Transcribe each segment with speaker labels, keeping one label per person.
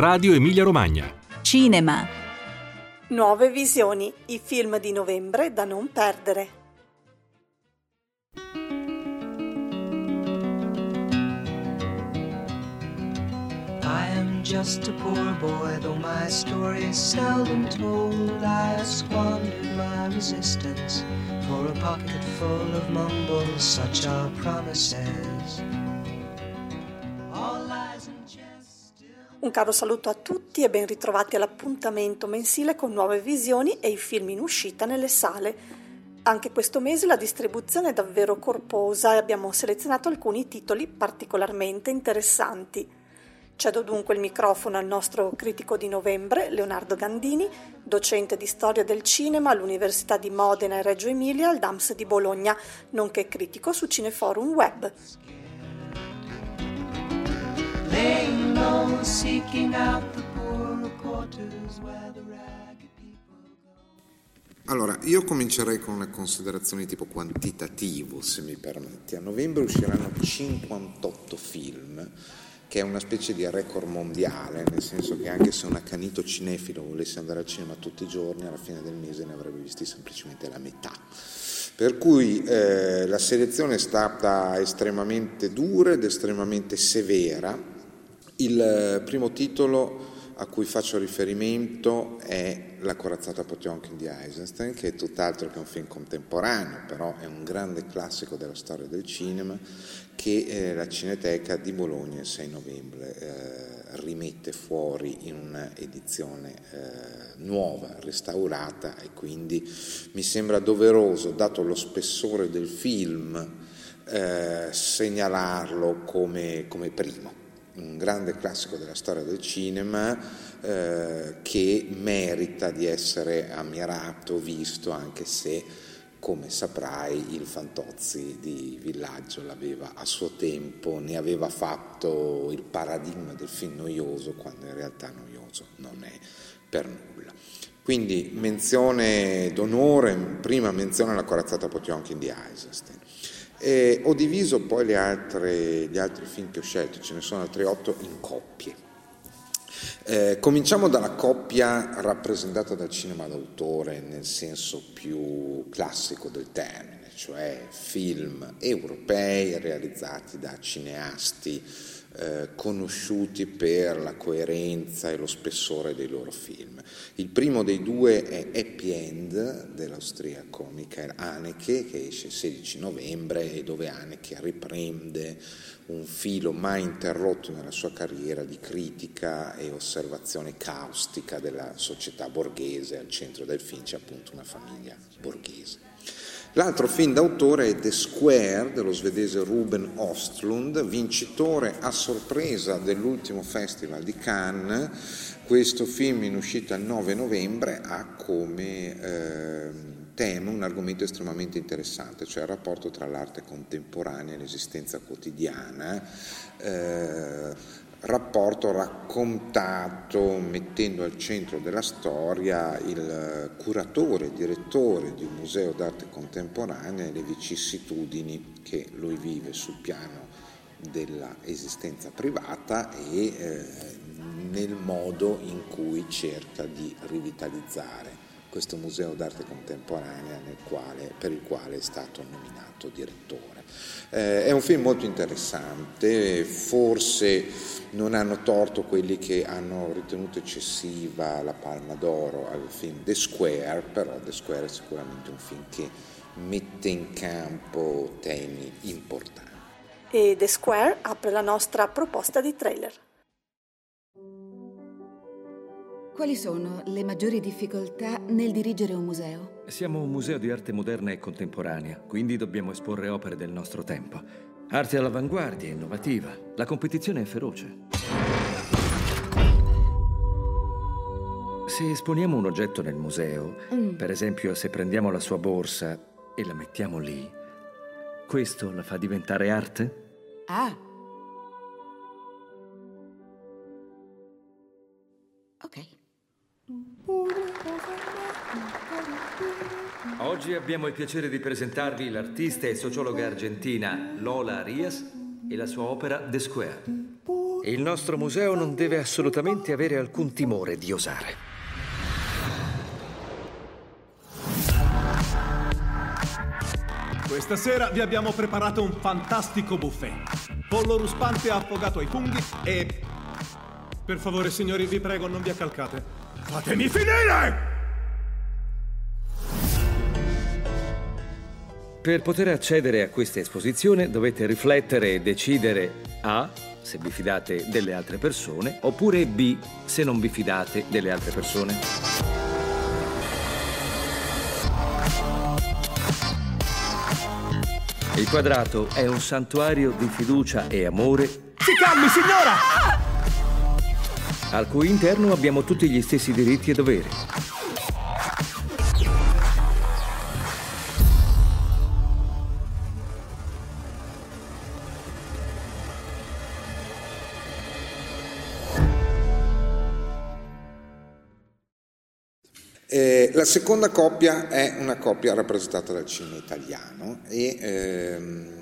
Speaker 1: Radio Emilia Romagna.
Speaker 2: Cinema.
Speaker 3: Nuove visioni, i film di novembre da non perdere.
Speaker 4: I am just a poor boy, though my story is seldom told. I have squandered my resistance for a pocket full of mumbles, such are promises.
Speaker 3: Un caro saluto a tutti e ben ritrovati all'appuntamento mensile con nuove visioni e i film in uscita nelle sale. Anche questo mese la distribuzione è davvero corposa e abbiamo selezionato alcuni titoli particolarmente interessanti. Cedo dunque il microfono al nostro critico di novembre, Leonardo Gandini, docente di storia del cinema all'Università di Modena e Reggio Emilia al DAMS di Bologna, nonché critico su Cineforum Web.
Speaker 5: Allora, io comincerei con una considerazione tipo quantitativo, se mi permetti. A novembre usciranno 58 film, che è una specie di record mondiale, nel senso che anche se un accanito cinefilo volesse andare al cinema tutti i giorni, alla fine del mese ne avrebbe visti semplicemente la metà. Per cui eh, la selezione è stata estremamente dura ed estremamente severa. Il eh, primo titolo a cui faccio riferimento è La corazzata Potionkin di Eisenstein, che è tutt'altro che un film contemporaneo, però è un grande classico della storia del cinema che eh, la Cineteca di Bologna il 6 novembre eh, rimette fuori in un'edizione eh, nuova, restaurata e quindi mi sembra doveroso, dato lo spessore del film, eh, segnalarlo come, come primo un grande classico della storia del cinema eh, che merita di essere ammirato, visto, anche se, come saprai, il Fantozzi di Villaggio l'aveva a suo tempo, ne aveva fatto il paradigma del film noioso, quando in realtà noioso non è per nulla. Quindi menzione d'onore, prima menzione alla corazzata Potionkin di Eisenstein. E ho diviso poi altre, gli altri film che ho scelto, ce ne sono altri otto, in coppie. Eh, cominciamo dalla coppia rappresentata dal cinema d'autore nel senso più classico del termine, cioè film europei realizzati da cineasti eh, conosciuti per la coerenza e lo spessore dei loro film. Il primo dei due è Happy End dell'austriaco Michael Haneke che esce il 16 novembre e dove Haneke riprende un filo mai interrotto nella sua carriera di critica e osservazione caustica della società borghese, al centro del film c'è appunto una famiglia borghese. L'altro film d'autore è The Square dello svedese Ruben Ostlund, vincitore a sorpresa dell'ultimo festival di Cannes. Questo film in uscita il 9 novembre ha come eh, tema un argomento estremamente interessante, cioè il rapporto tra l'arte contemporanea e l'esistenza quotidiana. Eh, rapporto raccontato mettendo al centro della storia il curatore, direttore di un museo d'arte contemporanea e le vicissitudini che lui vive sul piano dell'esistenza privata e eh, nel modo in cui cerca di rivitalizzare questo museo d'arte contemporanea quale, per il quale è stato nominato direttore. Eh, è un film molto interessante, forse non hanno torto quelli che hanno ritenuto eccessiva la Palma d'Oro al film The Square, però The Square è sicuramente un film che mette in campo temi importanti.
Speaker 3: E The Square apre la nostra proposta di trailer.
Speaker 6: Quali sono le maggiori difficoltà nel dirigere un museo?
Speaker 7: Siamo un museo di arte moderna e contemporanea, quindi dobbiamo esporre opere del nostro tempo. Arte all'avanguardia, innovativa. La competizione è feroce. Se esponiamo un oggetto nel museo,
Speaker 6: Mm.
Speaker 7: per esempio se prendiamo la sua borsa e la mettiamo lì, questo la fa diventare arte?
Speaker 6: Ah. Ok.
Speaker 7: Oggi abbiamo il piacere di presentarvi l'artista e sociologa argentina Lola Arias e la sua opera The Square. Il nostro museo non deve assolutamente avere alcun timore di osare.
Speaker 1: Questa sera vi abbiamo preparato un fantastico buffet. Pollo ruspante affogato ai funghi e... Per favore, signori, vi prego, non vi accalcate. Fatemi finire!
Speaker 7: Per poter accedere a questa esposizione dovete riflettere e decidere A. se vi fidate delle altre persone, oppure B. se non vi fidate delle altre persone. Il quadrato è un santuario di fiducia e amore
Speaker 1: Si calmi, signora!
Speaker 7: Al cui interno abbiamo tutti gli stessi diritti e doveri.
Speaker 5: Eh, la seconda coppia è una coppia rappresentata dal cinema italiano e ehm,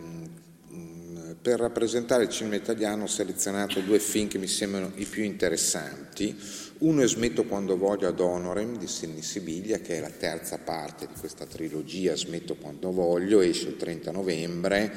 Speaker 5: per rappresentare il cinema italiano ho selezionato due film che mi sembrano i più interessanti. Uno è Smetto quando voglio ad Honorem di Sidney Sibiglia, che è la terza parte di questa trilogia Smetto quando voglio, esce il 30 novembre.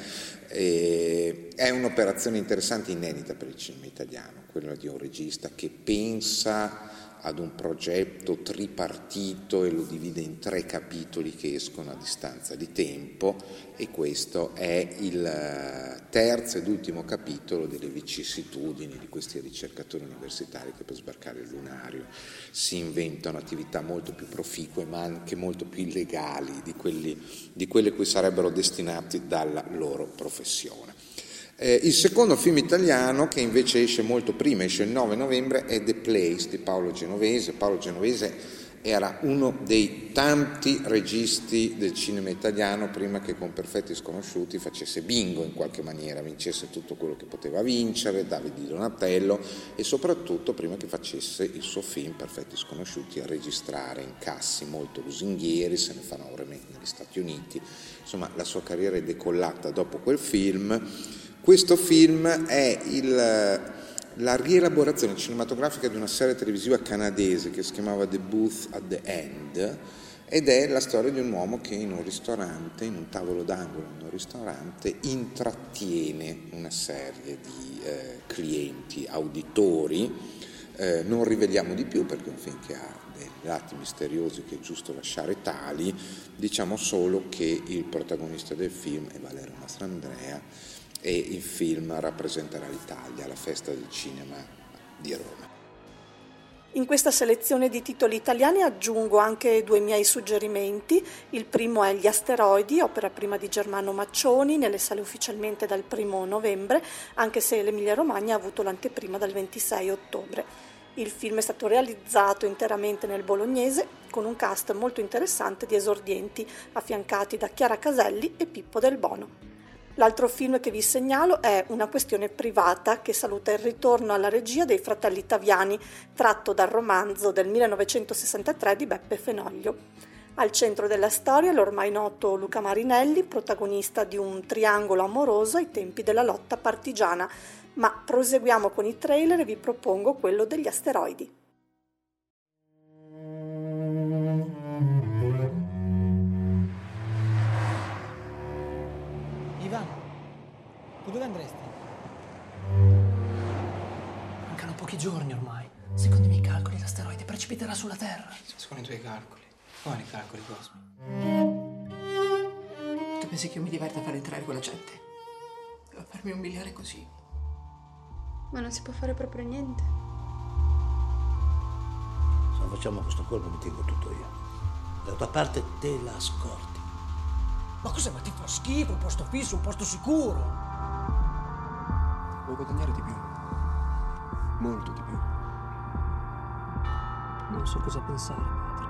Speaker 5: è un'operazione interessante inedita per il cinema italiano, quella di un regista che pensa ad un progetto tripartito e lo divide in tre capitoli che escono a distanza di tempo e questo è il eh, terzo ed ultimo capitolo delle vicissitudini di questi ricercatori universitari che per sbarcare il lunario si inventano attività molto più proficue ma anche molto più illegali di, quelli, di quelle cui sarebbero destinati dalla loro professione. Eh, il secondo film italiano, che invece esce molto prima, esce il 9 novembre, è The Place di Paolo Genovese. Paolo Genovese era uno dei tanti registi del cinema italiano prima che con Perfetti Sconosciuti facesse bingo in qualche maniera, vincesse tutto quello che poteva vincere, Davide di Donatello e soprattutto prima che facesse il suo film Perfetti Sconosciuti a registrare incassi molto lusinghieri, se ne fanno ore negli Stati Uniti. Insomma, la sua carriera è decollata dopo quel film. Questo film è il, la rielaborazione cinematografica di una serie televisiva canadese che si chiamava The Booth at the End ed è la storia di un uomo che in un ristorante, in un tavolo d'angolo in un ristorante, intrattiene una serie di eh, clienti, auditori. Eh, non riveliamo di più perché è un film che ha dei lati misteriosi che è giusto lasciare tali, diciamo solo che il protagonista del film è Valerio Mastrandrea e il film rappresenterà l'Italia alla festa del cinema di Roma.
Speaker 3: In questa selezione di titoli italiani aggiungo anche due miei suggerimenti. Il primo è Gli asteroidi, opera prima di Germano Maccioni, nelle sale ufficialmente dal 1 novembre, anche se l'Emilia Romagna ha avuto l'anteprima dal 26 ottobre. Il film è stato realizzato interamente nel bolognese con un cast molto interessante di esordienti affiancati da Chiara Caselli e Pippo Del Bono. L'altro film che vi segnalo è Una questione privata che saluta il ritorno alla regia dei fratelli Taviani, tratto dal romanzo del 1963 di Beppe Fenoglio. Al centro della storia l'ormai noto Luca Marinelli, protagonista di un triangolo amoroso ai tempi della lotta partigiana. Ma proseguiamo con i trailer e vi propongo quello degli asteroidi.
Speaker 2: Dove andresti? Mancano pochi giorni ormai. Secondo i miei calcoli l'asteroide precipiterà sulla Terra.
Speaker 8: Secondo i tuoi calcoli. Quali calcoli, Cosmo?
Speaker 2: Tu pensi che io mi diverta a far entrare quella gente? A farmi umiliare così?
Speaker 9: Ma non si può fare proprio niente.
Speaker 10: Se non facciamo questo colpo mi tengo tutto io. La tua parte te la scordi.
Speaker 2: Ma cos'è? Ma ti fa schifo, un posto fisso, un posto sicuro.
Speaker 8: Vuoi guadagnare di più? Molto di più.
Speaker 2: Non so cosa pensare, padre.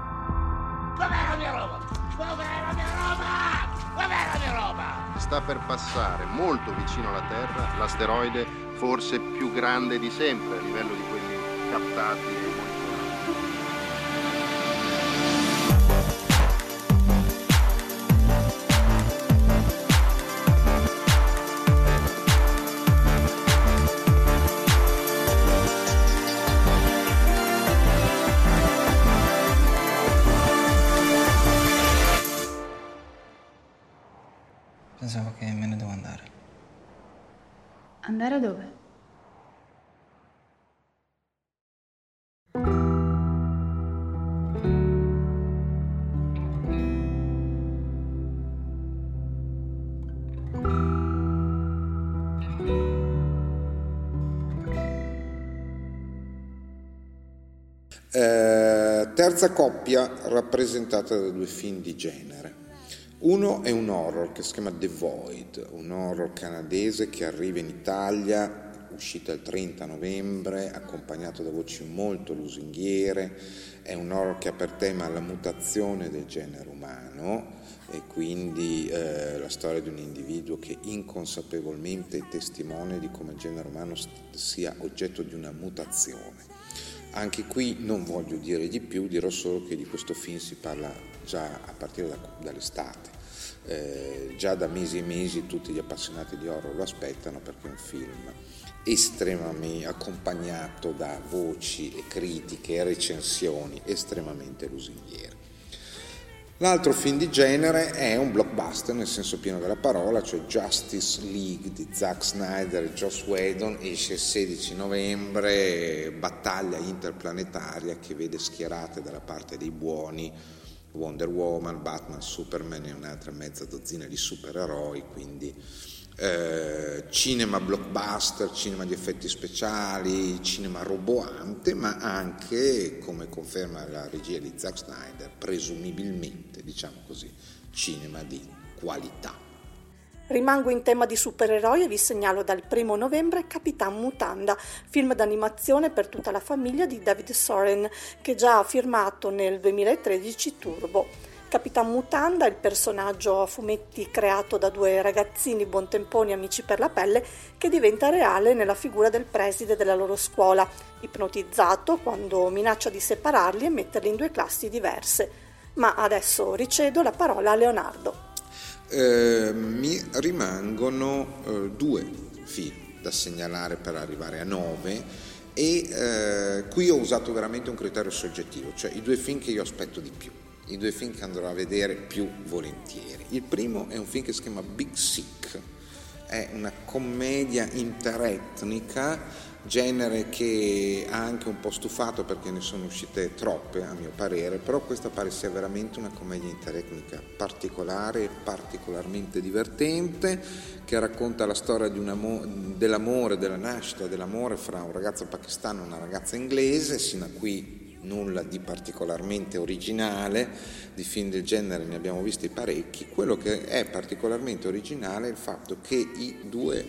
Speaker 11: Dov'è la mia roba? Dov'è la mia roba? Dov'è la mia roba?
Speaker 12: Sta per passare molto vicino alla Terra l'asteroide forse più grande di sempre a livello di quelli captati
Speaker 5: terza coppia rappresentata da due film di genere. Uno è un horror che si chiama The Void, un horror canadese che arriva in Italia, uscito il 30 novembre, accompagnato da voci molto lusinghiere. È un horror che ha per tema la mutazione del genere umano e quindi eh, la storia di un individuo che inconsapevolmente è testimone di come il genere umano sia oggetto di una mutazione. Anche qui non voglio dire di più, dirò solo che di questo film si parla già a partire da, dall'estate. Eh, già da mesi e mesi tutti gli appassionati di horror lo aspettano perché è un film estremamente accompagnato da voci e critiche e recensioni estremamente lusinghiere. L'altro film di genere è un blockbuster nel senso pieno della parola, cioè Justice League di Zack Snyder e Joss Whedon, esce il 16 novembre, battaglia interplanetaria che vede schierate dalla parte dei buoni Wonder Woman, Batman, Superman e un'altra mezza dozzina di supereroi, quindi eh, cinema blockbuster, cinema di effetti speciali, cinema roboante, ma anche, come conferma la regia di Zack Snyder, presumibilmente, diciamo così, cinema di qualità.
Speaker 3: Rimango in tema di supereroi e vi segnalo dal primo novembre Capitan Mutanda, film d'animazione per tutta la famiglia di David Soren, che già ha firmato nel 2013 Turbo. Capitan Mutanda, il personaggio a fumetti creato da due ragazzini buontemponi amici per la pelle, che diventa reale nella figura del preside della loro scuola, ipnotizzato quando minaccia di separarli e metterli in due classi diverse. Ma adesso ricedo la parola a Leonardo.
Speaker 5: Eh, mi rimangono eh, due film da segnalare per arrivare a nove e eh, qui ho usato veramente un criterio soggettivo, cioè i due film che io aspetto di più i due film che andrò a vedere più volentieri. Il primo è un film che si chiama Big Sick, è una commedia interetnica, genere che ha anche un po' stufato perché ne sono uscite troppe a mio parere, però questa pare sia veramente una commedia interetnica particolare, particolarmente divertente, che racconta la storia dell'amore, della nascita dell'amore fra un ragazzo pakistano e una ragazza inglese, sino a qui nulla di particolarmente originale, di film del genere ne abbiamo visti parecchi, quello che è particolarmente originale è il fatto che i due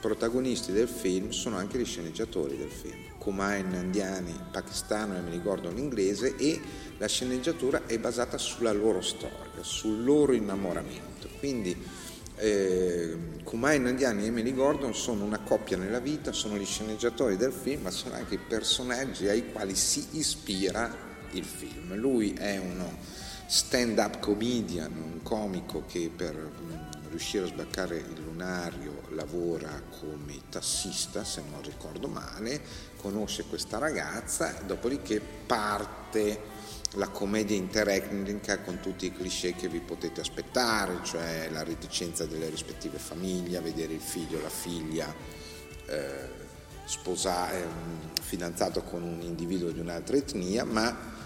Speaker 5: protagonisti del film sono anche gli sceneggiatori del film, Kumail Nandiani pakistano e Emily Gordon inglese e la sceneggiatura è basata sulla loro storia, sul loro innamoramento. Quindi eh, Kumail Nandiani e Emily Gordon sono una coppia nella vita, sono gli sceneggiatori del film, ma sono anche i personaggi ai quali si ispira il film. Lui è uno stand-up comedian, un comico che per mh, riuscire a sbaccare il lunario lavora come tassista, se non ricordo male, conosce questa ragazza, dopodiché parte la commedia interetnica con tutti i cliché che vi potete aspettare, cioè la reticenza delle rispettive famiglie, vedere il figlio la figlia eh, sposa, eh, fidanzato con un individuo di un'altra etnia, ma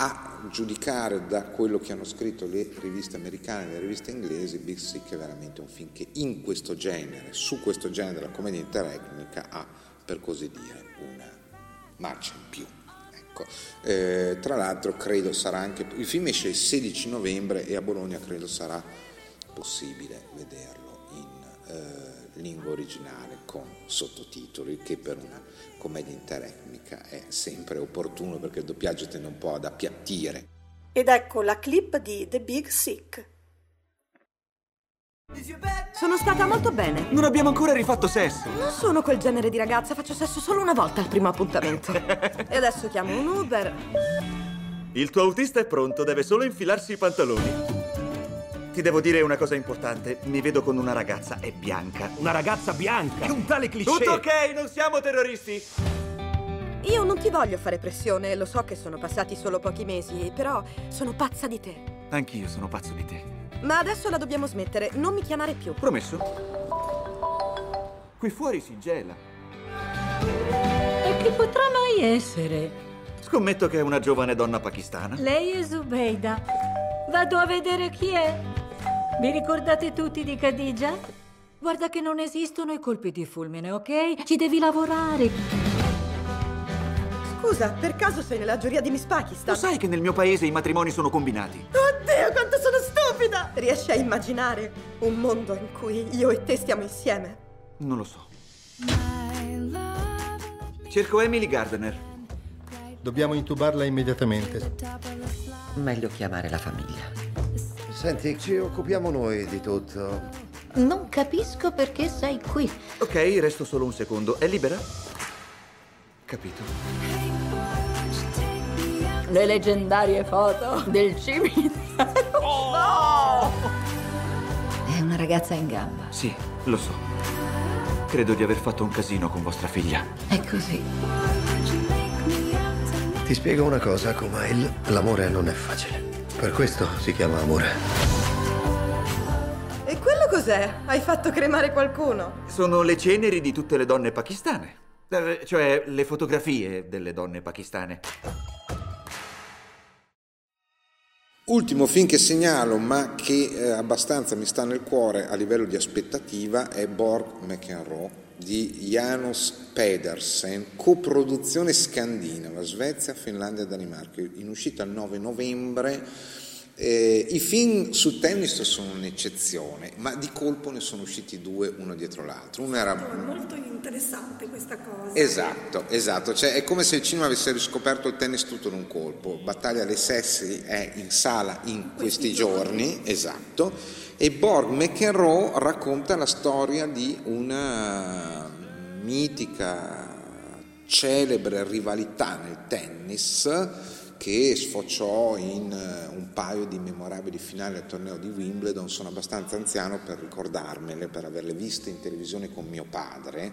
Speaker 5: a giudicare da quello che hanno scritto le riviste americane e le riviste inglesi, Big Sick è veramente un film che in questo genere, su questo genere della commedia interetnica ha, per così dire, una marcia in più. Ecco. Eh, tra l'altro credo sarà anche, il film esce il 16 novembre e a Bologna credo sarà possibile vederlo in eh, lingua originale con sottotitoli, che per una commedia interetnica è sempre opportuno perché il doppiaggio tende un po' ad appiattire.
Speaker 3: Ed ecco la clip di The Big Sick.
Speaker 13: Sono stata molto bene.
Speaker 14: Non abbiamo ancora rifatto sesso.
Speaker 13: Non sono quel genere di ragazza, faccio sesso solo una volta al primo appuntamento. e adesso chiamo un Uber.
Speaker 14: Il tuo autista è pronto, deve solo infilarsi i pantaloni. Ti devo dire una cosa importante. Mi vedo con una ragazza, è bianca.
Speaker 15: Una ragazza bianca? È un tale cliché.
Speaker 14: Tutto ok, non siamo terroristi.
Speaker 13: Io non ti voglio fare pressione, lo so che sono passati solo pochi mesi, però sono pazza di te.
Speaker 14: Anch'io sono pazzo di te.
Speaker 13: Ma adesso la dobbiamo smettere, non mi chiamare più.
Speaker 14: Promesso? Qui fuori si gela.
Speaker 16: E chi potrà mai essere?
Speaker 14: Scommetto che è una giovane donna pakistana.
Speaker 16: Lei è Zubeida. Vado a vedere chi è. Vi ricordate tutti di Khadija? Guarda che non esistono i colpi di fulmine, ok? Ci devi lavorare.
Speaker 13: Scusa, per caso sei nella giuria di Miss Pakistan?
Speaker 14: Lo sai che nel mio paese i matrimoni sono combinati?
Speaker 13: Oddio, quanto sono stupida! Riesci a immaginare un mondo in cui io e te stiamo insieme?
Speaker 14: Non lo so. Cerco Emily Gardner.
Speaker 17: Dobbiamo intubarla immediatamente.
Speaker 18: Meglio chiamare la famiglia.
Speaker 19: Senti, ci occupiamo noi di tutto.
Speaker 16: Non capisco perché sei qui.
Speaker 14: Ok, resto solo un secondo. È libera? Capito.
Speaker 16: Le leggendarie foto del cimitero. No! È una ragazza in gamba.
Speaker 14: Sì, lo so. Credo di aver fatto un casino con vostra figlia.
Speaker 16: È così.
Speaker 19: Ti spiego una cosa, Kumail. L'amore non è facile. Per questo si chiama amore.
Speaker 13: E quello cos'è? Hai fatto cremare qualcuno?
Speaker 14: Sono le ceneri di tutte le donne pakistane. Eh, Cioè, le fotografie delle donne pakistane.
Speaker 5: Ultimo film che segnalo, ma che eh, abbastanza mi sta nel cuore a livello di aspettativa, è Borg McEnroe di Janos Pedersen, coproduzione scandinava, Svezia, Finlandia e Danimarca, in uscita il 9 novembre. Eh, I film su tennis sono un'eccezione, ma di colpo ne sono usciti due uno dietro l'altro. Uno era
Speaker 3: molto interessante questa cosa.
Speaker 5: Esatto, esatto, cioè è come se il cinema avesse riscoperto il tennis tutto in un colpo. Battaglia dei sessi è in sala in questi giorni, esatto, e Borg McEnroe racconta la storia di una mitica, celebre rivalità nel tennis che sfociò in eh, un paio di memorabili finali al torneo di Wimbledon. Sono abbastanza anziano per ricordarmele, per averle viste in televisione con mio padre,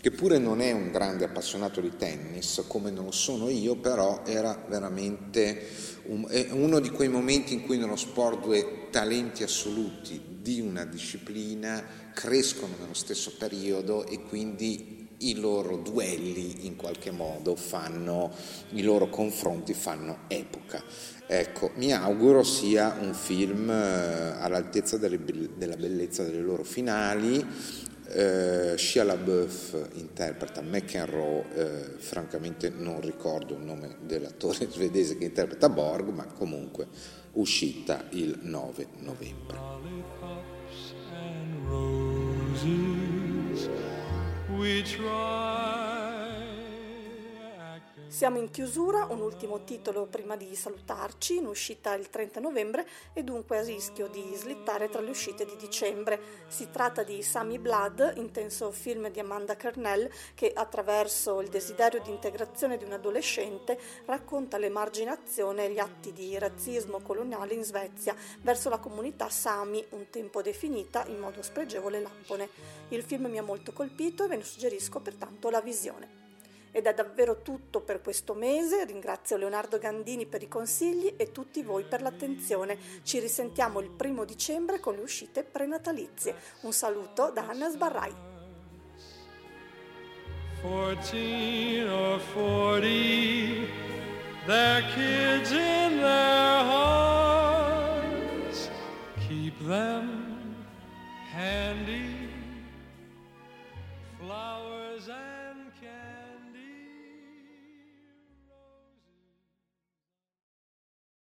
Speaker 5: che pure non è un grande appassionato di tennis, come non lo sono io, però era veramente un- uno di quei momenti in cui nello sport due talenti assoluti di una disciplina crescono nello stesso periodo e quindi i loro duelli in qualche modo fanno, i loro confronti fanno epoca. Ecco, mi auguro sia un film eh, all'altezza delle della bellezza delle loro finali. Eh, Shia LaBeouf interpreta McEnroe, eh, francamente non ricordo il nome dell'attore svedese che interpreta Borg, ma comunque uscita il 9 novembre.
Speaker 20: We try.
Speaker 3: Siamo in chiusura, un ultimo titolo prima di salutarci, in uscita il 30 novembre e dunque a rischio di slittare tra le uscite di dicembre. Si tratta di Sammy Blood, intenso film di Amanda Kernell che attraverso il desiderio di integrazione di un adolescente racconta l'emarginazione e gli atti di razzismo coloniale in Svezia verso la comunità Sami, un tempo definita in modo spregevole e lampone. Il film mi ha molto colpito e ve ne suggerisco pertanto la visione. Ed è davvero tutto per questo mese, ringrazio Leonardo Gandini per i consigli e tutti voi per l'attenzione. Ci risentiamo il primo dicembre con le uscite prenatalizie. Un saluto da Anna Sbarrai.
Speaker 20: 14 or 40, they're kids in their hearts. Keep them handy.